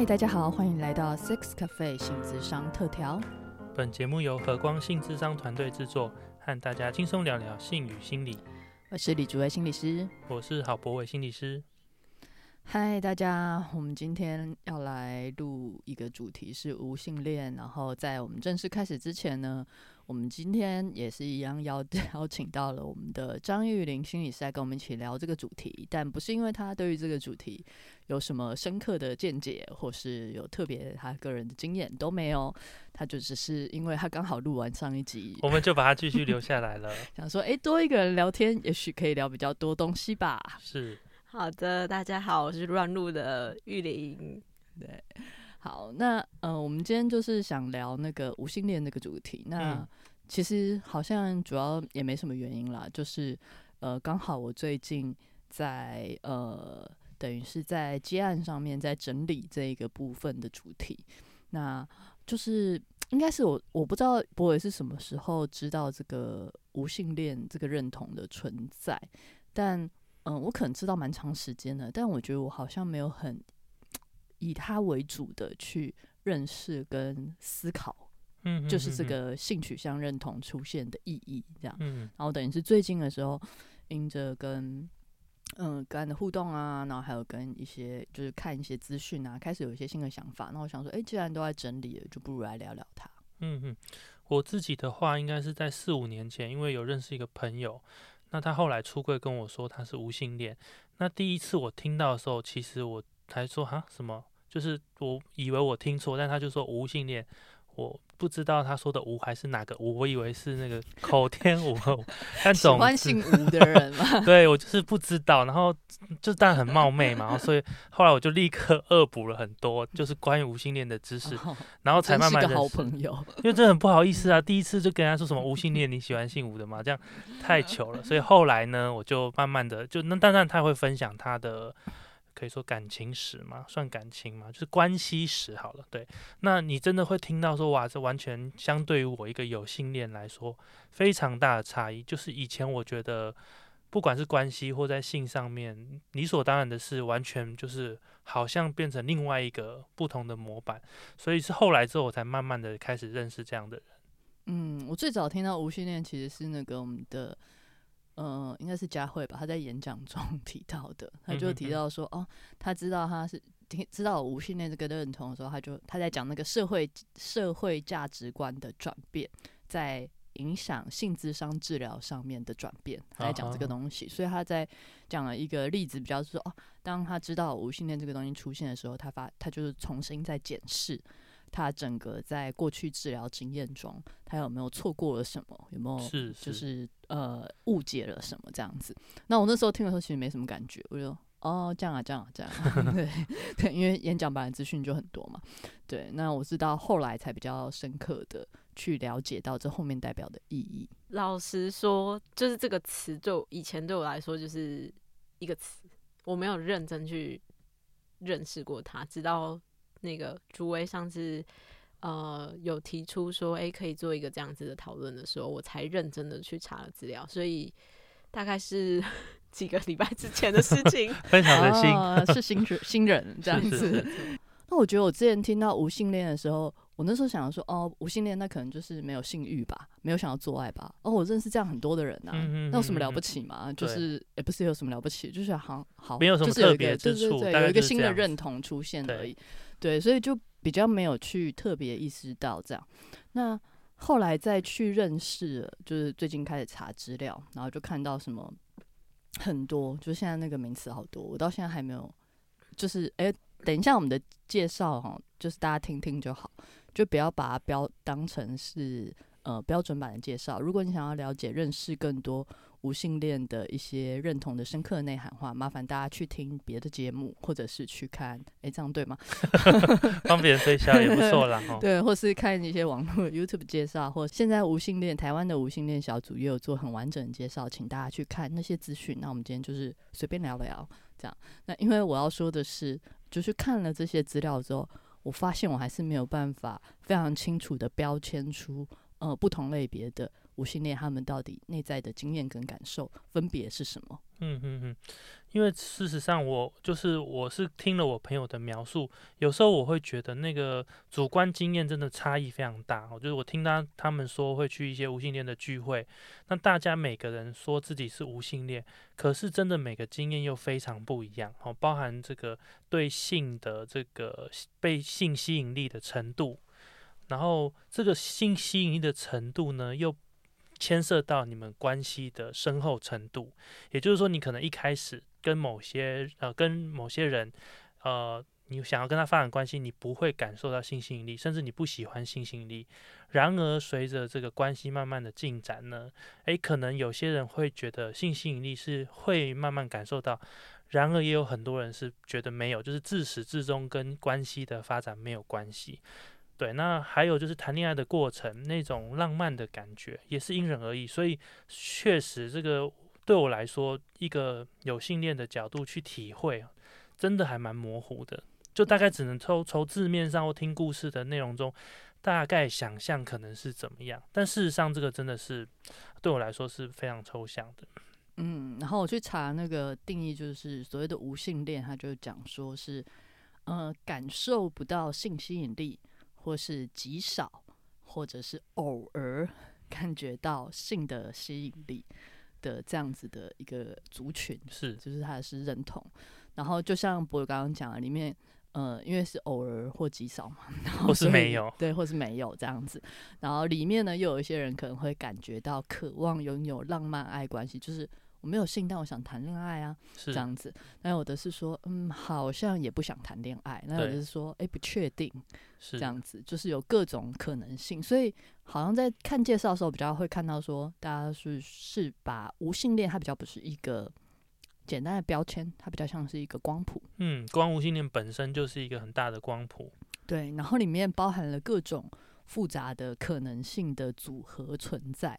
嗨，大家好，欢迎来到 Six Cafe 性智商特调。本节目由和光性智商团队制作，和大家轻松聊聊性与心理。我是李竹薇心理师，我是郝博伟心理师。嗨，大家，我们今天要来录一个主题是无性恋。然后在我们正式开始之前呢，我们今天也是一样邀 邀请到了我们的张玉玲心理师来跟我们一起聊这个主题。但不是因为他对于这个主题有什么深刻的见解，或是有特别他个人的经验都没有，他就只是因为他刚好录完上一集，我们就把他继续留下来了。想说，哎，多一个人聊天，也许可以聊比较多东西吧。是。好的，大家好，我是乱入的玉玲。对，好，那呃，我们今天就是想聊那个无性恋那个主题。那其实好像主要也没什么原因啦，就是呃，刚好我最近在呃，等于是在接案上面在整理这一个部分的主题。那就是应该是我我不知道博伟是什么时候知道这个无性恋这个认同的存在，但。嗯，我可能知道蛮长时间的，但我觉得我好像没有很以他为主的去认识跟思考，嗯，就是这个性取向认同出现的意义这样。嗯，然后等于是最近的时候，因着跟嗯跟的互动啊，然后还有跟一些就是看一些资讯啊，开始有一些新的想法。那我想说，哎，既然都在整理了，就不如来聊聊他。嗯嗯，我自己的话，应该是在四五年前，因为有认识一个朋友。那他后来出柜跟我说他是无性恋，那第一次我听到的时候，其实我才说哈什么，就是我以为我听错，但他就说无性恋。我不知道他说的“吴”还是哪个“吴”，我以为是那个 口天吴，但总 喜欢姓吴的人嘛。对我就是不知道，然后就但很冒昧嘛，所以后来我就立刻恶补了很多，就是关于无性恋的知识，然后才慢慢的好朋友。因为真的很不好意思啊，第一次就跟人家说什么无性恋，你喜欢姓吴的吗？这样太糗了。所以后来呢，我就慢慢的就那当然他会分享他的。可以说感情史嘛，算感情嘛，就是关系史好了。对，那你真的会听到说，哇，这完全相对于我一个有性恋来说，非常大的差异。就是以前我觉得，不管是关系或在性上面，理所当然的事，完全就是好像变成另外一个不同的模板。所以是后来之后，我才慢慢的开始认识这样的人。嗯，我最早听到无性恋其实是那个我们的。嗯，应该是佳慧吧？他在演讲中 提到的，他就提到说，哦，他知道他是听知道无性恋这个认同的时候，他就他在讲那个社会社会价值观的转变，在影响性智商治疗上面的转变，他在讲这个东西。所以他在讲了一个例子，比较说，哦，当他知道无性恋这个东西出现的时候，他发他就是重新在检视。他整个在过去治疗经验中，他有没有错过了什么？有没有是就是呃误解了什么这样子？那我那时候听的时候其实没什么感觉，我就哦这样啊这样啊这样，对 对，因为演讲版的资讯就很多嘛。对，那我是到后来才比较深刻的去了解到这后面代表的意义。老实说，就是这个词，就以前对我来说就是一个词，我没有认真去认识过它，直到。那个朱威上次呃有提出说，哎，可以做一个这样子的讨论的时候，我才认真的去查了资料，所以大概是 几个礼拜之前的事情。非常的新，是新人新人 这样子。那我觉得我之前听到无性恋的时候，我那时候想说，哦，无性恋那可能就是没有性欲吧，没有想要做爱吧。哦，我认识这样很多的人呐，那有什么了不起嘛？就是也不是有什么了不起，就是好好，没有什么特别之处，有一个新的认同出现而已。对，所以就比较没有去特别意识到这样。那后来再去认识，就是最近开始查资料，然后就看到什么很多，就现在那个名词好多，我到现在还没有。就是哎，等一下我们的介绍哈，就是大家听听就好，就不要把它标当成是呃标准版的介绍。如果你想要了解、认识更多。无性恋的一些认同的深刻内涵话，麻烦大家去听别的节目，或者是去看，哎，这样对吗？帮别人推销也不错啦。对，或是看一些网络 YouTube 介绍，或现在无性恋台湾的无性恋小组也有做很完整的介绍，请大家去看那些资讯。那我们今天就是随便聊聊，这样。那因为我要说的是，就是看了这些资料之后，我发现我还是没有办法非常清楚的标签出呃不同类别的。无性恋他们到底内在的经验跟感受分别是什么？嗯嗯嗯，因为事实上我就是我是听了我朋友的描述，有时候我会觉得那个主观经验真的差异非常大。哦就是我听他他们说会去一些无性恋的聚会，那大家每个人说自己是无性恋，可是真的每个经验又非常不一样。哦，包含这个对性的这个被性吸引力的程度，然后这个性吸引力的程度呢又。牵涉到你们关系的深厚程度，也就是说，你可能一开始跟某些呃跟某些人，呃，你想要跟他发展关系，你不会感受到性吸引力，甚至你不喜欢性吸引力。然而，随着这个关系慢慢的进展呢，诶，可能有些人会觉得性吸引力是会慢慢感受到，然而也有很多人是觉得没有，就是自始至终跟关系的发展没有关系。对，那还有就是谈恋爱的过程，那种浪漫的感觉也是因人而异，所以确实这个对我来说，一个有信念的角度去体会，真的还蛮模糊的，就大概只能从从字面上或听故事的内容中，大概想象可能是怎么样，但事实上这个真的是对我来说是非常抽象的。嗯，然后我去查那个定义，就是所谓的无性恋，他就讲说是，呃，感受不到性吸引力。或是极少，或者是偶尔感觉到性的吸引力的这样子的一个族群，是，就是他是认同。然后就像博友刚刚讲的，里面呃，因为是偶尔或极少嘛，然后或是没有，对，或是没有这样子。然后里面呢，又有一些人可能会感觉到渴望拥有浪漫爱关系，就是。我没有性，但我想谈恋爱啊，这样子。那有的是说，嗯，好像也不想谈恋爱。那有的是说，哎，不确定，是这样子，就是有各种可能性。所以好像在看介绍的时候，比较会看到说，大家是是把无性恋，它比较不是一个简单的标签，它比较像是一个光谱。嗯，光无性恋本身就是一个很大的光谱。对，然后里面包含了各种复杂的可能性的组合存在。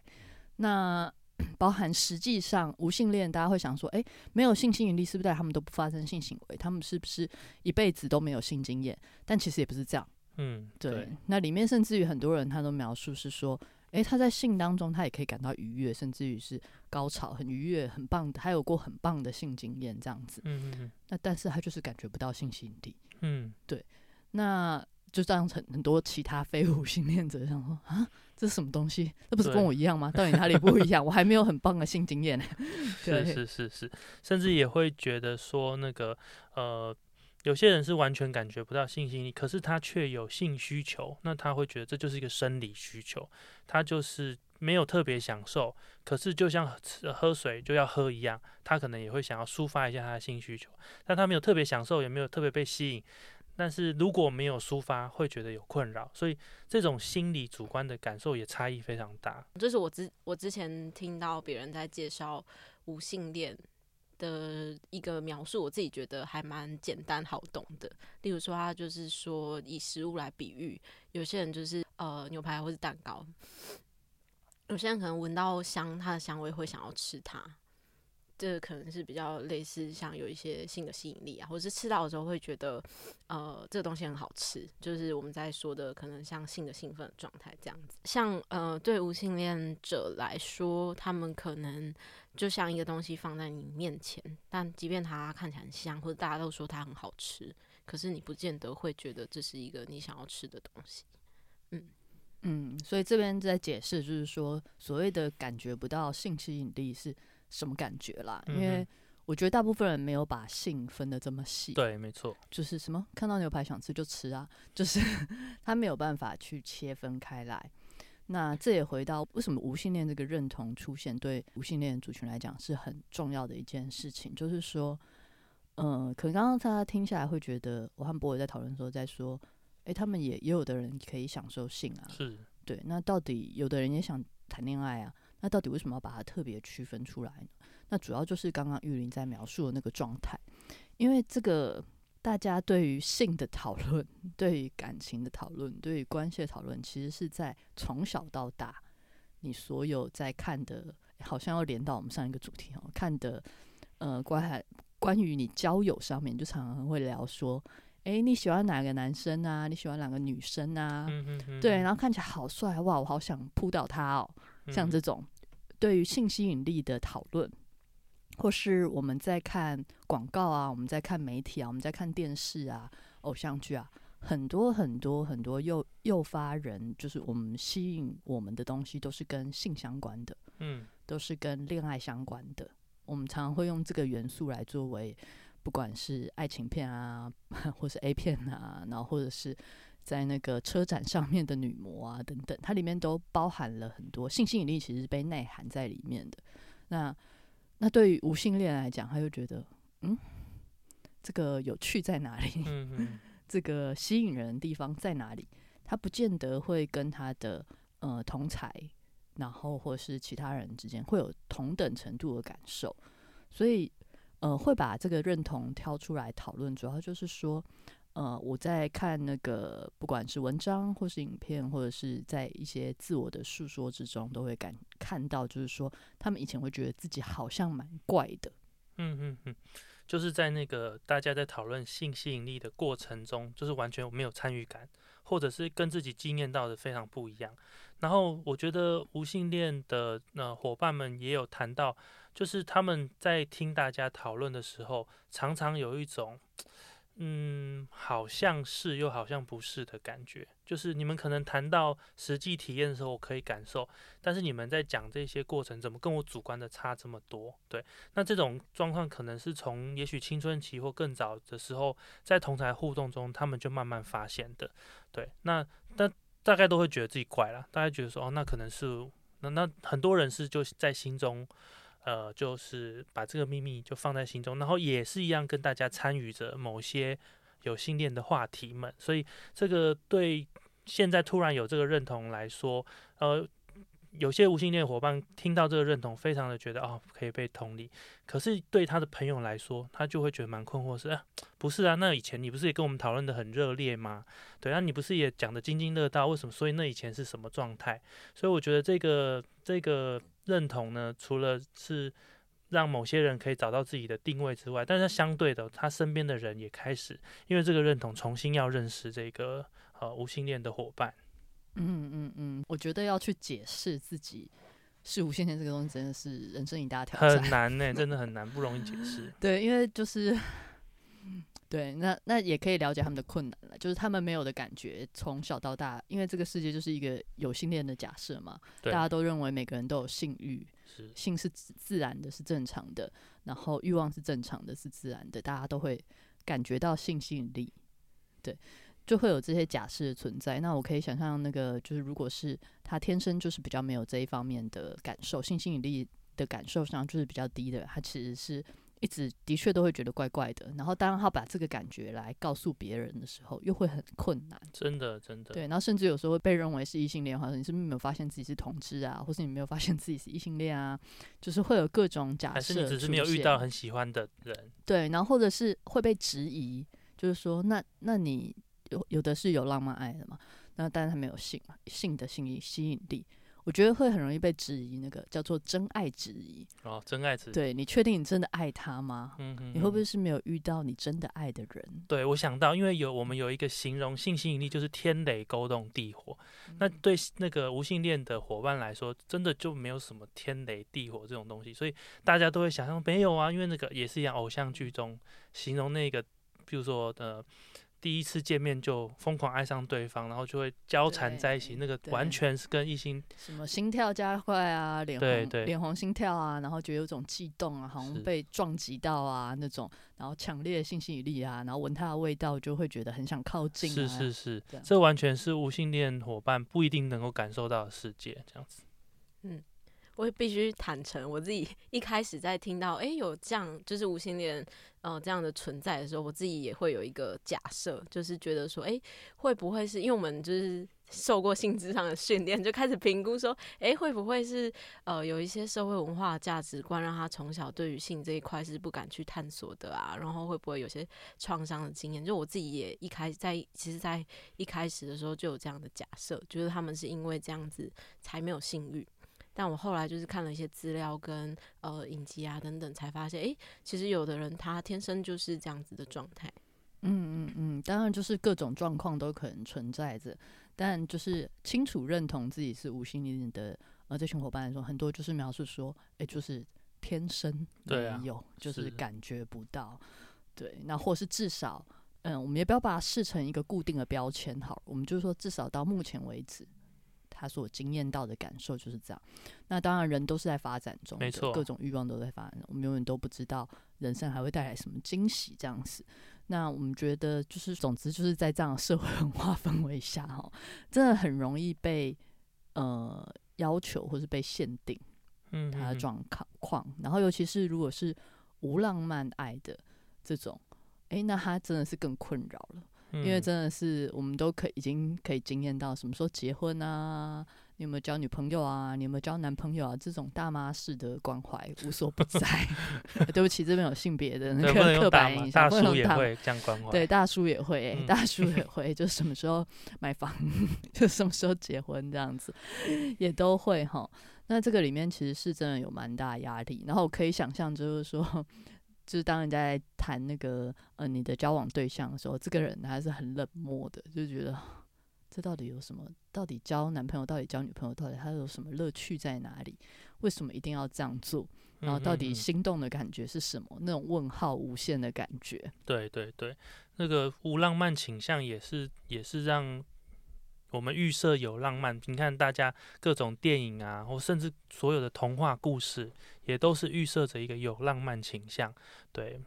那包含实际上无性恋，大家会想说，哎，没有性吸引力，是不是他们都不发生性行为？他们是不是一辈子都没有性经验？但其实也不是这样。嗯，对。那里面甚至于很多人他都描述是说，哎，他在性当中他也可以感到愉悦，甚至于是高潮，很愉悦，很棒的，还有过很棒的性经验这样子。嗯嗯嗯。那但是他就是感觉不到性吸引力。嗯，对。那就这样，很很多其他非无性恋者想说啊。这是什么东西？这不是跟我一样吗？到底哪里不一样？我还没有很棒的性经验呢。是是是是，甚至也会觉得说，那个呃，有些人是完全感觉不到性吸引力，可是他却有性需求，那他会觉得这就是一个生理需求，他就是没有特别享受，可是就像喝水就要喝一样，他可能也会想要抒发一下他的性需求，但他没有特别享受，也没有特别被吸引。但是如果没有抒发，会觉得有困扰，所以这种心理主观的感受也差异非常大。这是我之我之前听到别人在介绍无性恋的一个描述，我自己觉得还蛮简单好懂的。例如说，他就是说以食物来比喻，有些人就是呃牛排或是蛋糕，有些人可能闻到香，它的香味会想要吃它。这个可能是比较类似，像有一些性的吸引力啊，或者是吃到的时候会觉得，呃，这个东西很好吃，就是我们在说的可能像性的兴奋状态这样子。像呃，对无性恋者来说，他们可能就像一个东西放在你面前，但即便它看起来很香，或者大家都说它很好吃，可是你不见得会觉得这是一个你想要吃的东西。嗯嗯，所以这边在解释，就是说所谓的感觉不到性吸引力是。什么感觉啦？因为我觉得大部分人没有把性分的这么细。对，没错，就是什么看到牛排想吃就吃啊，就是 他没有办法去切分开来。那这也回到为什么无性恋这个认同出现，对无性恋族群来讲是很重要的一件事情。就是说，嗯，可能刚刚大家听下来会觉得，我和博伟在讨论的时候在说，哎，他们也也有的人可以享受性啊，是对。那到底有的人也想谈恋爱啊？那到底为什么要把它特别区分出来呢？那主要就是刚刚玉林在描述的那个状态，因为这个大家对于性的讨论、对于感情的讨论、对于关系的讨论，其实是在从小到大，你所有在看的，好像要连到我们上一个主题哦，看的呃关关于你交友上面，就常常会聊说，诶，你喜欢哪个男生啊？你喜欢哪个女生啊？对，然后看起来好帅哇，我好想扑倒他哦。像这种对于性吸引力的讨论，或是我们在看广告啊，我们在看媒体啊，我们在看电视啊、偶像剧啊，很多很多很多诱诱发人，就是我们吸引我们的东西，都是跟性相关的，嗯都是跟恋爱相关的。我们常常会用这个元素来作为，不管是爱情片啊，或是 A 片啊，然后或者是在那个车展上面的女模啊等等，它里面都包含了很多性吸引力，其实是被内涵在里面的。那那对于无性恋来讲，他就觉得，嗯，这个有趣在哪里？嗯嗯 这个吸引人的地方在哪里？他不见得会跟他的呃同才，然后或是其他人之间会有同等程度的感受，所以呃会把这个认同挑出来讨论，主要就是说，呃我在看那个不管是文章或是影片，或者是在一些自我的诉说之中，都会感看到，就是说他们以前会觉得自己好像蛮怪的，嗯嗯嗯，就是在那个大家在讨论性吸引力的过程中，就是完全没有参与感，或者是跟自己经验到的非常不一样。然后我觉得无性恋的呃伙伴们也有谈到，就是他们在听大家讨论的时候，常常有一种嗯，好像是又好像不是的感觉。就是你们可能谈到实际体验的时候，我可以感受，但是你们在讲这些过程，怎么跟我主观的差这么多？对，那这种状况可能是从也许青春期或更早的时候，在同台互动中，他们就慢慢发现的。对，那那大概都会觉得自己怪了，大家觉得说，哦，那可能是那那很多人是就在心中。呃，就是把这个秘密就放在心中，然后也是一样跟大家参与着某些有性恋的话题们，所以这个对现在突然有这个认同来说，呃，有些无性恋伙伴听到这个认同，非常的觉得哦可以被同理，可是对他的朋友来说，他就会觉得蛮困惑，是啊，不是啊，那以前你不是也跟我们讨论的很热烈吗？对啊，你不是也讲的津津乐道，为什么？所以那以前是什么状态？所以我觉得这个这个。认同呢，除了是让某些人可以找到自己的定位之外，但是相对的，他身边的人也开始因为这个认同，重新要认识这个呃无性恋的伙伴。嗯嗯嗯，我觉得要去解释自己是无性恋这个东西，真的是人生一大挑战，很难呢，真的很难，不容易解释。对，因为就是。对，那那也可以了解他们的困难了，就是他们没有的感觉，从小到大，因为这个世界就是一个有性恋的假设嘛，大家都认为每个人都有性欲，是性是自然的，是正常的，然后欲望是正常的，是自然的，大家都会感觉到性吸引力，对，就会有这些假设存在。那我可以想象，那个就是如果是他天生就是比较没有这一方面的感受，性吸引力的感受上就是比较低的，他其实是。一直的确都会觉得怪怪的，然后当他把这个感觉来告诉别人的时候，又会很困难。真的，真的。对，然后甚至有时候会被认为是异性恋，或者你是不是没有发现自己是同志啊，或是你没有发现自己是异性恋啊，就是会有各种假设。还是你只是没有遇到很喜欢的人？对，然后或者是会被质疑，就是说，那那你有有的是有浪漫爱的嘛？那但是他没有性性的吸引吸引力。我觉得会很容易被质疑，那个叫做真爱质疑哦，真爱质疑。对你确定你真的爱他吗？嗯嗯。你会不会是没有遇到你真的爱的人？对我想到，因为有我们有一个形容性吸引力，就是天雷勾动地火。那对那个无性恋的伙伴来说，真的就没有什么天雷地火这种东西，所以大家都会想象没有啊，因为那个也是一样，偶像剧中形容那个，比如说呃。第一次见面就疯狂爱上对方，然后就会交缠在一起，那个完全是跟异性什么心跳加快啊，脸红脸红心跳啊，然后觉得有种悸动啊，好像被撞击到啊那种，然后强烈的性吸引力啊，然后闻他的味道就会觉得很想靠近。是是是，这完全是无性恋伙伴不一定能够感受到的世界，这样子。嗯。我必须坦诚，我自己 一开始在听到哎有这样就是无性恋呃这样的存在的时候，我自己也会有一个假设，就是觉得说哎会不会是因为我们就是受过性质上的训练，就开始评估说哎会不会是呃有一些社会文化价值观让他从小对于性这一块是不敢去探索的啊，然后会不会有些创伤的经验？就我自己也一开始在其实，在一开始的时候就有这样的假设，觉得他们是因为这样子才没有性欲。但我后来就是看了一些资料跟呃影集啊等等，才发现，哎，其实有的人他天生就是这样子的状态。嗯嗯嗯，当然就是各种状况都可能存在着，但就是清楚认同自己是无心恋的呃这群伙伴来说，很多就是描述说，哎、就是天生没有，就是是感觉不到，对，那或是至少，嗯，我们也不要把它视成一个固定的标签，好了，我们就是说，至少到目前为止。他所经验到的感受就是这样。那当然，人都是在发展中，没错各种欲望都在发展中。我们永远都不知道人生还会带来什么惊喜，这样子。那我们觉得，就是总之就是在这样的社会文化氛围下，哈，真的很容易被呃要求或是被限定嗯，他的状况况。然后，尤其是如果是无浪漫爱的这种，诶，那他真的是更困扰了。因为嗯真的是我们都可已经可以经验到什么时候结婚啊，你有没有交女朋友啊，你有没有交男朋友啊，这种大妈式的关怀无所不在。对不起，这边有性别的那个刻板印象，大叔也会这样关怀。对，大叔也会、欸，嗯 大叔也会，就什么时候买房，就什么时候结婚这样子，也都会哈。那这个里面其实是真的有蛮大压力，然后我可以想象，就是说，就是当人家在谈那个呃你的交往对象的时候，这个人还是很冷漠的，就觉得这到底有什么？到底交男朋友，到底交女朋友，到底他有什么乐趣在哪里？为什么一定要这样做？然后到底心动的感觉是什么？那种问号无限的感觉。对对对，那个无浪漫倾向也是也是让我们预设有浪漫。你看大家各种电影啊，或甚至所有的童话故事，也都是预设着一个有浪漫倾向。对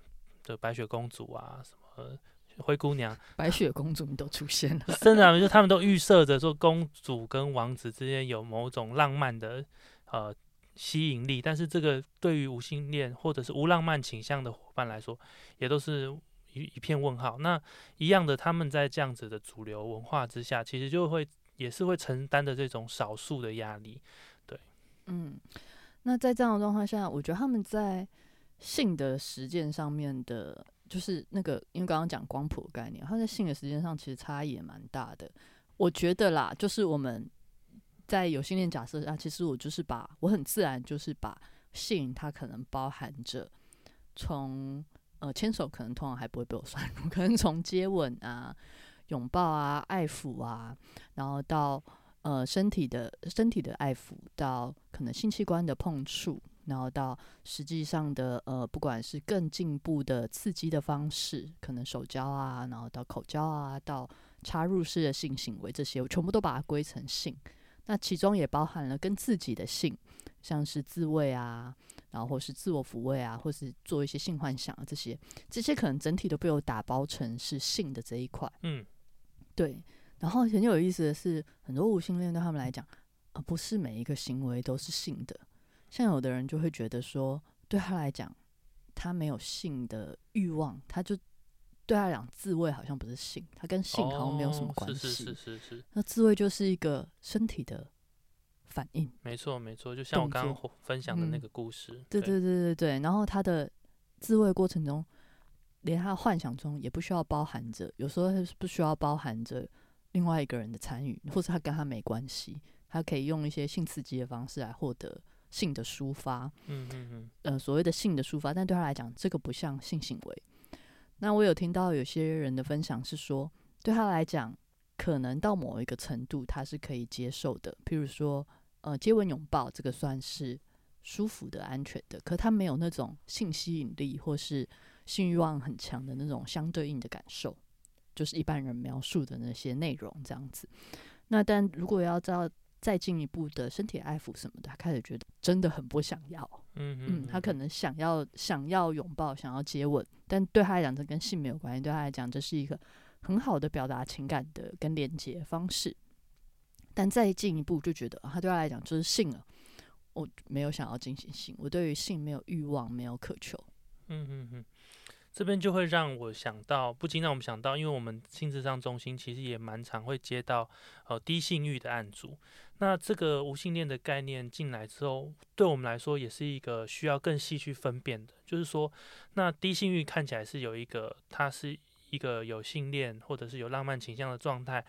的，白雪公主啊，什么灰姑娘，白雪公主你都出现了，真的啊、就他们都预设着说公主跟王子之间有某种浪漫的呃吸引力，但是这个对于无性恋或者是无浪漫倾向的伙伴来说，也都是一一片问号。那一样的，他们在这样子的主流文化之下，其实就会也是会承担的这种少数的压力。对嗯，那在这样的状况下，我觉得他们在性的实践上面的，就是那个，因为刚刚讲光谱概念，他们在性的实践上其实差异也蛮大的。我觉得啦，就是我们在有性恋假设下，其实我就是把我很自然就是把性它可能包含着从呃牵手，可能通常还不会被我算入，可能从接吻啊、拥抱啊、爱抚啊，然后到呃身体的身体的爱抚，到可能性器官的碰触，然后到实际上的呃不管是更进步的刺激的方式，可能手交啊，然后到口交啊，到插入式的性行为，这些我全部都把它归成性。那其中也包含了跟自己的性，像是自慰啊，然后或是自我抚慰啊，或是做一些性幻想啊，这些这些可能整体都被我打包成是性的这一块。嗯，对，然后很有意思的是，很多无性恋对他们来讲，啊、不是每一个行为都是性的。像有的人就会觉得说，对他来讲，他没有性的欲望，他就对他来讲，自慰好像不是性，他跟性好像没有什么哦关系。是是是是是，那自慰就是一个身体的反应。没错没错，就像我刚刚分享的那嗯个故事。对对对对对，然后他的自慰过程中，连他的幻想中也不需要包含着，有时候他是不需要包含着另外一个人的参与，或者他跟他没关系，他可以用一些性刺激的方式来获得性的抒发，嗯嗯嗯，呃，所谓的性的抒发，但对他来讲，这个不像性行为。那我有听到有些人的分享是说，对他来讲，可能到某一个程度他是可以接受的，譬如说，呃，接吻、拥抱，这个算是舒服的、安全的，可他没有那种性吸引力或是性欲望很强的那种相对应的感受，就是一般人描述的那些内容这样子。那但如果要到再进一步的身体爱抚什么的，他开始觉得真的很不想要。嗯嗯，他可能想要想要拥抱，想要接吻，但对他来讲，这跟性没有关系。对他来讲，这是一个很好的表达情感的跟连接方式。但再进一步，就觉得、他对他来讲就是性了。我没有想要进行性，我对于性没有欲望，没有渴求。嗯嗯嗯，这边就会让我想到，不禁让我们想到，因为我们性智商中心其实也蛮常会接到呃低性欲的案组。那这个无性恋的概念进来之后，对我们来说也是一个需要更细去分辨的。就是说，那低性欲看起来是有一个，它是一个有性恋或者是有浪漫倾向的状态，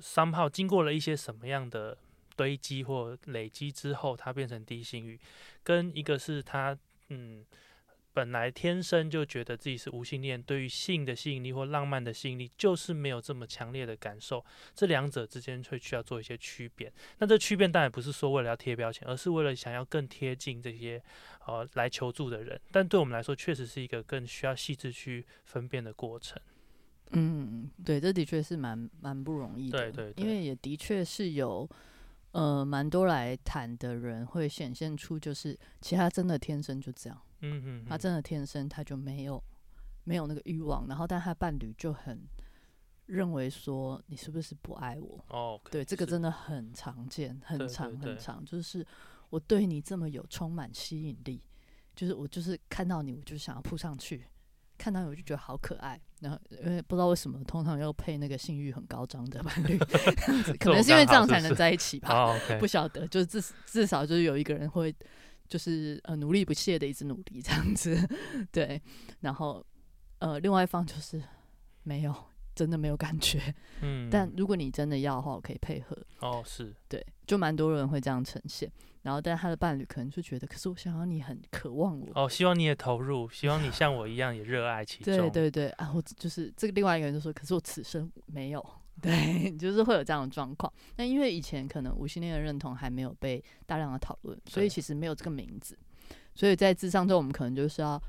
三号经过了一些什么样的堆积或累积之后，它变成低性欲，跟一个是他嗯。本来天生就觉得自己是无性恋，对于性的吸引力或浪漫的吸引力，就是没有这么强烈的感受。这两者之间会需要做一些区别。那这区别当然不是说为了要贴标签，而是为了想要更贴近这些呃来求助的人。但对我们来说，确实是一个更需要细致去分辨的过程。嗯，对，这的确是蛮蛮不容易的。对对对因为也的确是有呃蛮多来谈的人会显现出，就是其实他真的天生就这样。嗯嗯，他真的天生他就没有没有那个欲望，然后但他伴侣就很认为说你是不是不爱我？哦，对，这个真的很常见，很长很长，就是我对你这么有充满吸引力，就是我就是看到你我就想要扑上去，看到你我就觉得好可爱，然后因为不知道为什么通常要配那个性欲很高涨的伴侣，可能是因为这样才能在一起吧。不晓得，就是至至少就是有一个人会，就是呃努力不懈的一直努力这样子，对，然后呃另外一方就是没有，真的没有感觉，嗯，但如果你真的要的话，我可以配合，哦是，对，就蛮多人会这样呈现，然后但他的伴侣可能就觉得，可是我想要你很渴望我。哦，希望你也投入，希望你像我一样也热爱其中。对对对，啊，我就是这个另外一个人就说，可是我此生没有，对，就是会有这样的状况。那因为以前可能无性恋的认同还没有被大量的讨论，所以其实没有这个名字。所以在智商中，我们可能就是要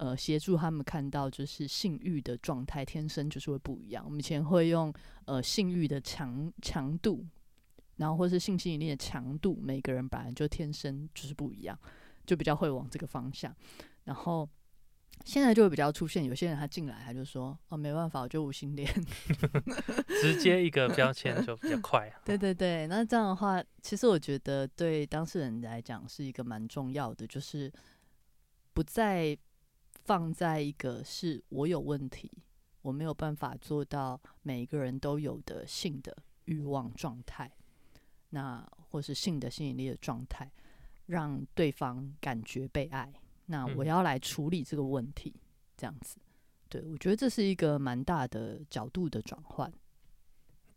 呃协助他们看到，就是性欲的状态天生就是会不一样。我们以前会用呃性欲的强强度，然后或是性吸引力的强度，每个人本来就天生就是不一样，就比较会往这个方向。然后现在就会比较出现，有些人他进来他就说哦没办法，我就无性恋。直接一个标签就比较快啊。对对对，那这样的话，其实我觉得对当事人来讲是一个蛮重要的，就是不再放在一个是我有问题，我没有办法做到每一个人都有的性的欲望状态，那或是性的吸引力的状态，让对方感觉被爱。那我嗯要来处理这个问题，这样子。对，我觉得这是一个蛮大的角度的转换。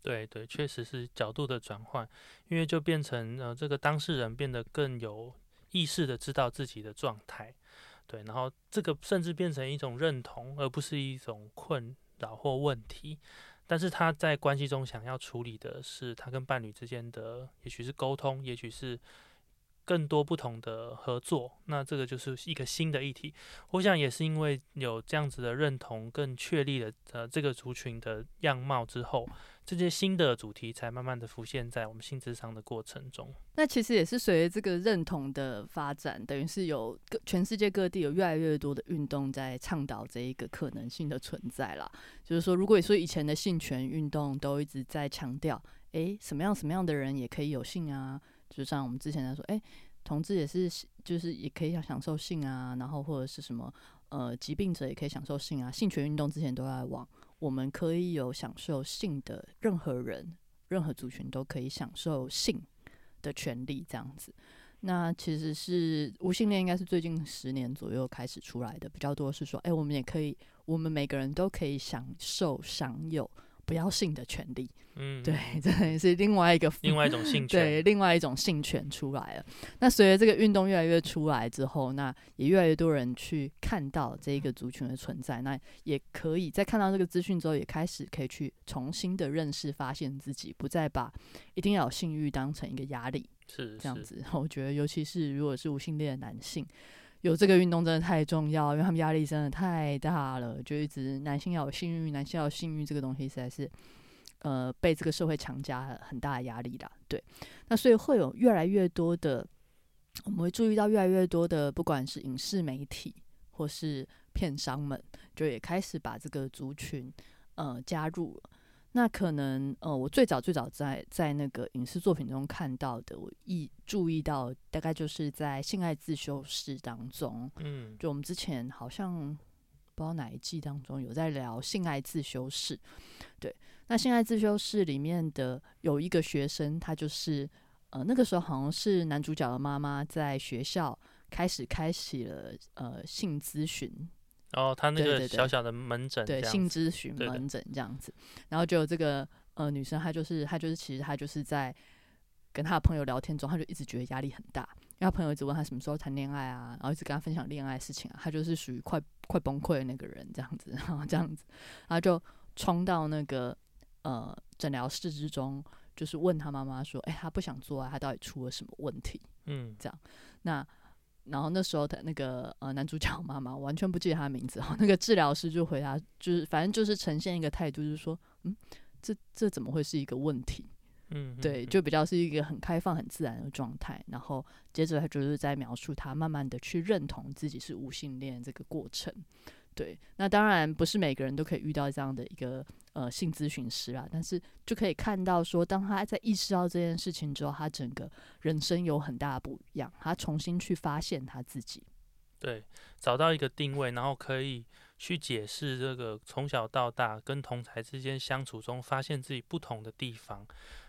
对对，确实是角度的转换，因为就变成呃，这个当事人变得更有意识的知道自己的状态，对，然后这个甚至变成一种认同，而不是一种困扰或问题。但是他在关系中想要处理的是他跟伴侣之间的，也许是沟通，也许是更多不同的合作。那这个就是一个新的议题。我想也是因为有这样子的认同，更确立了呃这个族群的样貌之后，这些新的主题才慢慢的浮现在我们性智商的过程中。那其实也是随着这个认同的发展，等于是有各全世界各地有越来越多的运动在倡导这一个可能性的存在啦。就是说，如果说以前的性权运动都一直在强调，诶，什么样什么样的人也可以有性啊，就像我们之前在说，诶，同志也是就是也可以享受性啊，然后或者是什么呃疾病者也可以享受性啊，性权运动之前都在往我们可以有享受性的任何人、任何族群都可以享受性的权利这样子。那其实是无性恋，应该是最近十年左右开始出来的，比较多是说，哎、我们也可以，我们每个人都可以享受、享有不要性的权利。嗯，对，这也是另外一个另外一种性 权对，另外一种性权出来了。那随着这个运动越来越出来之后，那也越来越多人去看到这一个族群的存在，那也可以在看到这个资讯之后，也开始可以去重新的认识、发现自己，不再把一定要有性欲当成一个压力是是这样子。我觉得，尤其是如果是无性恋的男性。有这个运动真的太重要，因为他们压力真的太大了，就一直男性要有性欲，男性要有性欲这个东西实在是，呃，被这个社会强加很大的压力啦。对，那所以会有越来越多的，我们会注意到越来越多的，不管是影视媒体或是片商们，就也开始把这个族群呃加入了。那可能呃，我最早最早在在那个影视作品中看到的，我意注意到大概就是在性爱自修室当中，嗯。就我们之前好像不知道哪一季当中有在聊性爱自修室，对，那性爱自修室里面的有一个学生，他就是呃那个时候好像是男主角的妈妈在学校开始开启了呃性咨询，然后他那个小小的门诊这对性咨询门诊这样子，然后就有这个呃女生，她就是她就是其实她就是在跟她的朋友聊天中，她就一直觉得压力很大，因为她朋友一直问她什么时候谈恋爱啊，然后一直跟她分享恋爱事情啊，她就是属于快快崩溃的那个人这样子，然后这样子，然后就冲到那个呃诊疗室之中，就是问他妈妈说：“哎、她不想做啊，他到底出了什么问题嗯？”这样。那然后那时候的那个呃男主角妈妈完全不记得他的名字哈，那个治疗师就回答，就是反正就是呈现一个态度，就是说，嗯，这这怎么会是一个问题？嗯，对，嗯就比较是一个很开放、很自然的状态。然后接着他就是在描述他慢慢的去认同自己是无性恋这个过程。对，那当然不是每个人都可以遇到这样的一个呃性咨询师啊，但是就可以看到说，当他在意识到这件事情之后，他整个人生有很大的不一样，他重新去发现他自己。对，找到一个定位，然后可以去解释这个从小到大跟同才之间相处中发现自己不同的地方，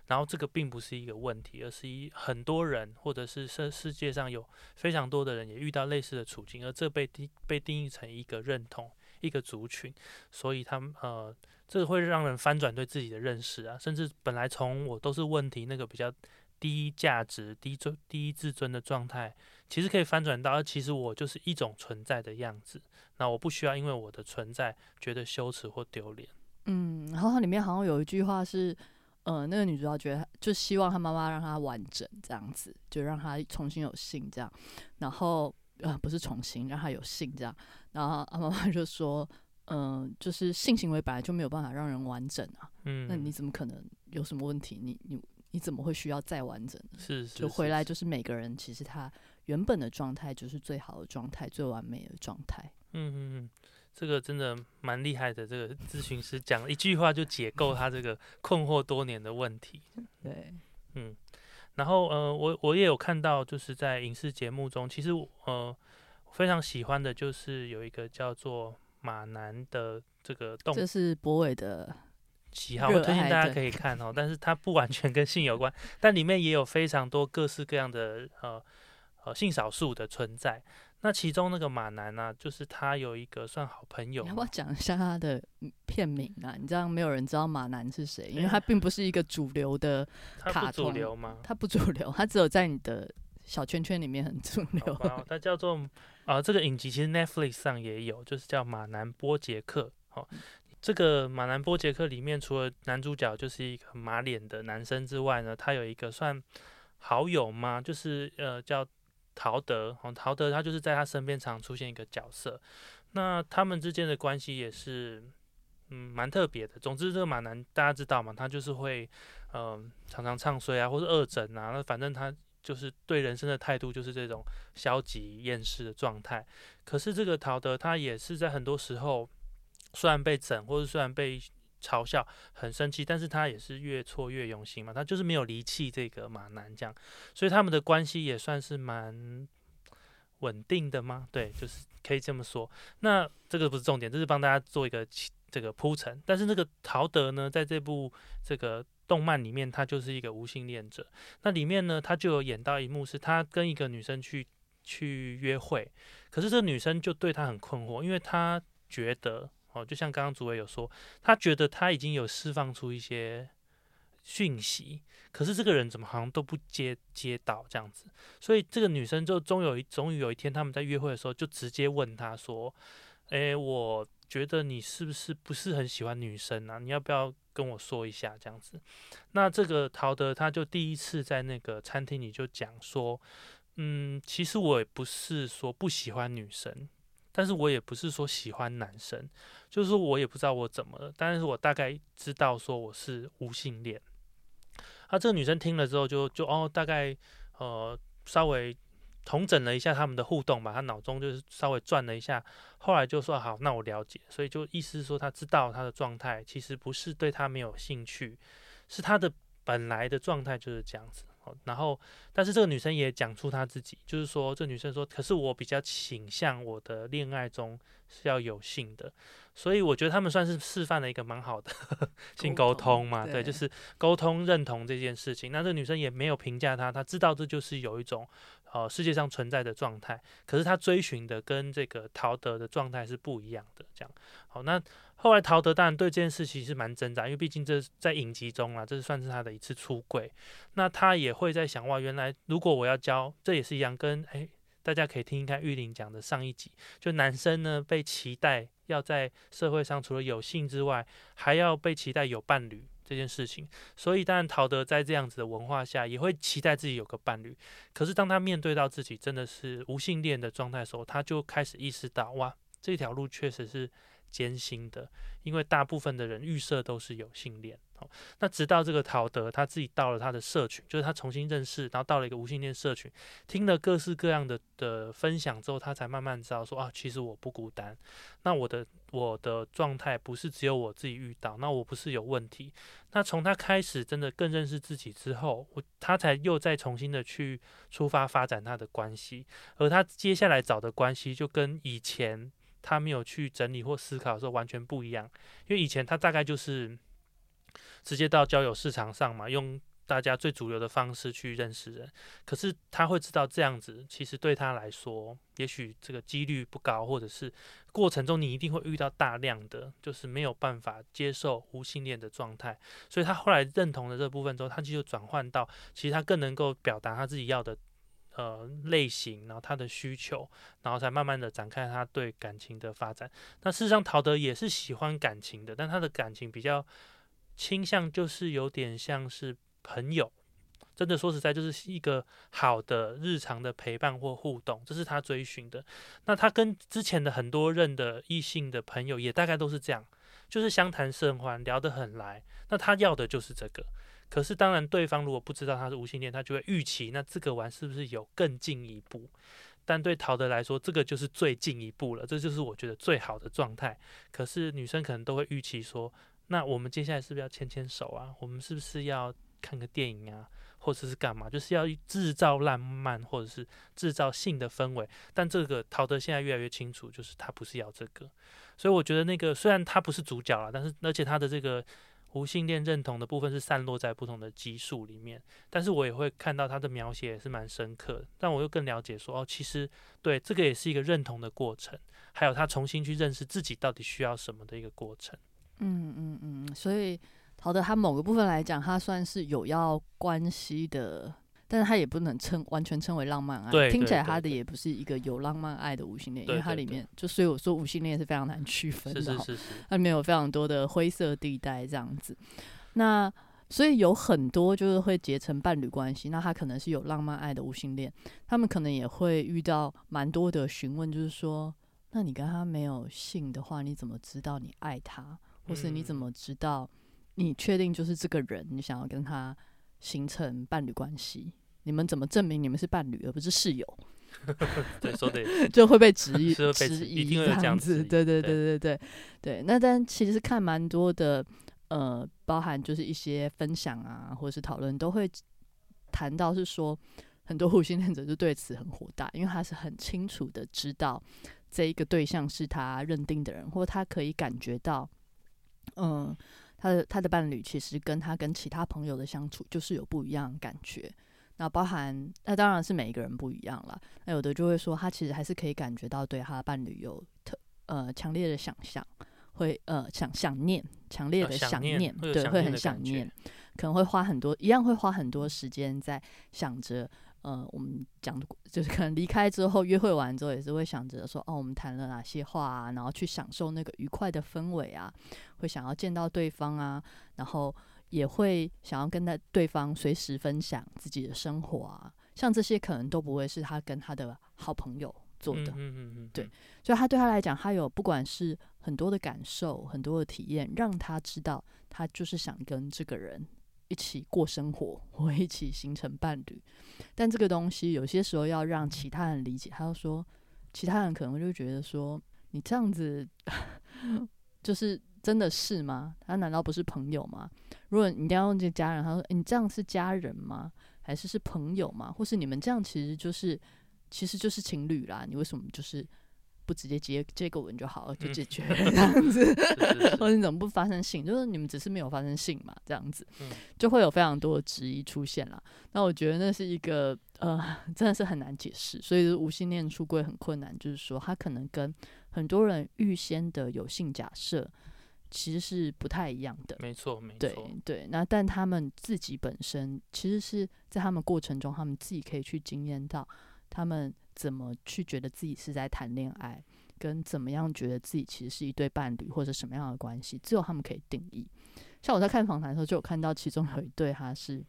然后这个并不是一个问题，而是一很多人或者是世世界上有非常多的人也遇到类似的处境，而这被定被定义成一个认同一个族群，所以他们呃，这个会让人翻转对自己的认识啊，甚至本来从我都是问题那个比较低价值、低尊、低自尊的状态。其实可以翻转到，其实我就是一种存在的样子。那我不需要因为我的存在觉得羞耻或丢脸。嗯，然后它里面好像有一句话是，呃，那个女主角觉得就希望她妈妈让她完整这样子，就让她重新有性这样，然后呃不是重新让她有性这样，然后她妈妈就说，嗯、就是性行为本来就没有办法让人完整啊，嗯，那你怎么可能有什么问题？你你你怎么会需要再完整呢？是是就回来就是每个人其实他原本的状态就是最好的状态，最完美的状态。嗯嗯嗯，这个真的蛮厉害的。这个咨询师讲了一句话就解构他这个困惑多年的问题。对，嗯，然后呃，我我也有看到，就是在影视节目中，其实我呃非常喜欢的就是有一个叫做马男的这个动这是博伟的喜好，我推荐大家可以看哦。但是它不完全跟性有关，但里面也有非常多各式各样的呃呃性少数的存在。那其中那个马男呢、就是他有一个算好朋友你要不要，讲一下他的嗯片名啊？你这样没有人知道马男是谁，因为哎他并不是一个主流的，他不主流吗？他不主流，他只有在你的小圈圈里面很主流。吧，它叫做啊、这个影集其实 Netflix 上也有，就是叫马南波杰克。哦，这个马南波杰克里面，除了男主角就是一个马脸的男生之外呢，他有一个算好友吗？就是呃叫陶德。哦，陶德他就是在他身边常出现一个角色。那他们之间的关系也是嗯蛮特别的。总之，这个马南大家知道嘛，他就是会嗯、常常唱衰啊，或者恶整啊，那反正他。就是对人生的态度就是这种消极厌世的状态。可是这个陶德他也是在很多时候，虽然被整或者虽然被嘲笑很生气，但是他也是越挫越勇心嘛，他就是没有离弃这个马南这样，所以他们的关系也算是蛮稳定的吗？对，就是可以这么说。那这个不是重点，这是帮大家做一个这个铺陈。但是那个陶德呢，在这部这个动漫里面，他就是一个无性恋者。那里面呢，他就有演到一幕，是他跟一个女生去去约会，可是这个女生就对他很困惑，因为他觉得哦，就像刚刚主委有说，他觉得他已经有释放出一些讯息，可是这个人怎么好像都不接接到这样子，所以这个女生就终有一终于有一天，他们在约会的时候就直接问他说：“诶，我觉得你是不是不是很喜欢女生啊？你要不要跟我说一下这样子？”那这个陶德他就第一次在那个餐厅里就讲说：“嗯，其实我也不是说不喜欢女生。”但是我也不是说喜欢男生，就是我也不知道我怎么了，但是我大概知道说我是无性恋。啊，这个女生听了之后就就哦，大概呃稍微统整了一下他们的互动吧，他脑中就是稍微转了一下，后来就说好，那我了解，所以就意思是说他知道他的状态其实不是对他没有兴趣，是他的本来的状态就是这样子。哦然后，但是这个女生也讲出她自己，就是说，这女生说，可是我比较倾向我的恋爱中是要有性的，所以我觉得他们算是示范了一个蛮好的 性沟通嘛，对，对就是沟通认同这件事情。那这个女生也没有评价他，她知道这就是有一种呃世界上存在的状态，可是他追寻的跟这个陶德的状态是不一样的，这样。好，那后来陶德当然对这件事其实蛮挣扎，因为毕竟这在影集中啊，这是算是他的一次出柜。那他也会在想，哇，原来如果我要教，这也是一样，跟诶大家可以听一看玉玲讲的上一集，就男生呢被期待要在社会上除了有性之外，还要被期待有伴侣。这件事情，所以当然陶德在这样子的文化下，也会期待自己有个伴侣。可是当他面对到自己真的是无性恋的状态时候，他就开始意识到，哇，这条路确实是艰辛的，因为大部分的人预设都是有性恋。好，那直到这个陶德他自己到了他的社群，就是他重新认识，然后到了一个无性恋社群，听了各式各样的的分享之后，他才慢慢知道说啊，其实我不孤单。那我的我的状态不是只有我自己遇到，那我不是有问题。那从他开始真的更认识自己之后，我他才又再重新的去出发发展他的关系，而他接下来找的关系就跟以前他没有去整理或思考的时候完全不一样，因为以前他大概就是。直接到交友市场上嘛，用大家最主流的方式去认识人。可是他会知道这样子，其实对他来说，也许这个几率不高，或者是过程中你一定会遇到大量的，就是没有办法接受无性恋的状态。所以他后来认同了这部分之后，他就转换到，其实他更能够表达他自己要的呃类型，然后他的需求，然后才慢慢的展开他对感情的发展。那事实上，陶德也是喜欢感情的，但他的感情比较。倾向就是有点像是朋友，真的说实在，就是一个好的日常的陪伴或互动，这是他追寻的。那他跟之前的很多任的异性的朋友也大概都是这样，就是相谈甚欢，聊得很来。那他要的就是这个。可是当然，对方如果不知道他是无性恋，他就会预期那这个玩是不是有更进一步？但对陶德来说，这个就是最进一步了，这就是我觉得最好的状态。可是女生可能都会预期说。那我们接下来是不是要牵牵手啊？我们是不是要看个电影啊，或者是干嘛？就是要制造浪漫，或者是制造性的氛围。但这个陶德现在越来越清楚，就是他不是要这个。所以我觉得那个虽然他不是主角了，但是而且他的这个无性恋认同的部分是散落在不同的基数里面。但是我也会看到他的描写也是蛮深刻的。但我又更了解说，哦，其实对这个也是一个认同的过程，还有他重新去认识自己到底需要什么的一个过程。嗯嗯嗯，所以陶德他某个部分来讲，他算是有要关系的，但是他也不能称完全称为浪漫爱。听起来他的也不是一个有浪漫爱的无性恋，因为它里面就所以我说无性恋是非常难区分的，它里面有非常多的灰色地带这样子。那所以有很多就是会结成伴侣关系，那他可能是有浪漫爱的无性恋，他们可能也会遇到蛮多的询问，就是说，那你跟他没有性的话，你怎么知道你爱他？或是你怎么知道？你确定就是这个人？你想要跟他形成伴侣关系？你们怎么证明你们是伴侣而不是室友？对，说的就会被质疑，质疑这样子。对对对对对对。那但其实看蛮多的，呃，包含就是一些分享啊，或者是讨论，都会谈到是说，很多互信恋者就对此很火大，因为他是很清楚的知道这一个对象是他认定的人，或他可以感觉到。嗯，他的他的伴侣其实跟他跟其他朋友的相处就是有不一样的感觉。那包含那当然是每一个人不一样了。那有的就会说，他其实还是可以感觉到对他的伴侣有特呃强烈的想象，会呃想想念，强烈的想念，对，会很想念，可能会花很多，一样会花很多时间在想着。呃，我们讲的，就是可能离开之后，约会完之后，也是会想着说，哦，我们谈了哪些话啊，然后去享受那个愉快的氛围啊，会想要见到对方啊，然后也会想要跟他对方随时分享自己的生活啊，像这些可能都不会是他跟他的好朋友做的，嗯嗯嗯，对，所以他对他来讲，他有不管是很多的感受，很多的体验，让他知道，他就是想跟这个人。一起过生活，或一起形成伴侣，但这个东西有些时候要让其他人理解。他就说，其他人可能就觉得说，你这样子 就是真的是吗？他难道不是朋友吗？如果你一定要问这家人，他说，你这样是家人吗？还是是朋友吗？或是你们这样其实就是其实就是情侣啦？你为什么就是不直接接接个吻就好了，就嗯解决 了这样子，或者你怎么不发生性？就是你们只是没有发生性嘛，这样子嗯就会有非常多的质疑出现了。那我觉得那是一个呃，真的是很难解释，所以无性恋出柜很困难，就是说他可能跟很多人预先的有性假设其实是不太一样的。没错没对错，对，那但他们自己本身其实是在他们过程中，他们自己可以去经验到他们怎么去觉得自己是在谈恋爱，跟怎么样觉得自己其实是一对伴侣或者什么样的关系，只有他们可以定义。像我在看访谈的时候，就有看到其中有一对，他是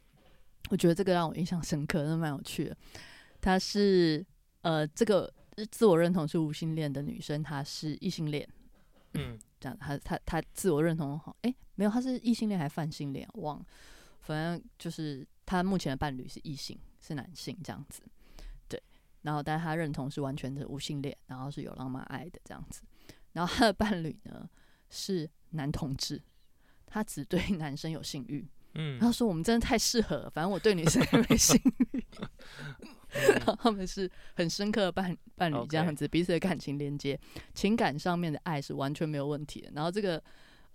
我觉得这个让我印象深刻，那蛮有趣的。他是呃，这个自我认同是无性恋的女生，她是异性恋。嗯这样，他他他自我认同好，诶，没有，他是异性恋还是泛性恋，忘了。反正就是他目前的伴侣是异性，是男性这样子，对。然后，但是他认同是完全的无性恋，然后是有浪漫爱的这样子。然后他的伴侣呢是男同志，他只对男生有性欲。嗯他说我们真的太适合了，反正我对女生也没性欲。然后他们是很深刻的伴伴侣这样子彼此的感情连接，情感上面的爱是完全没有问题的。然后这个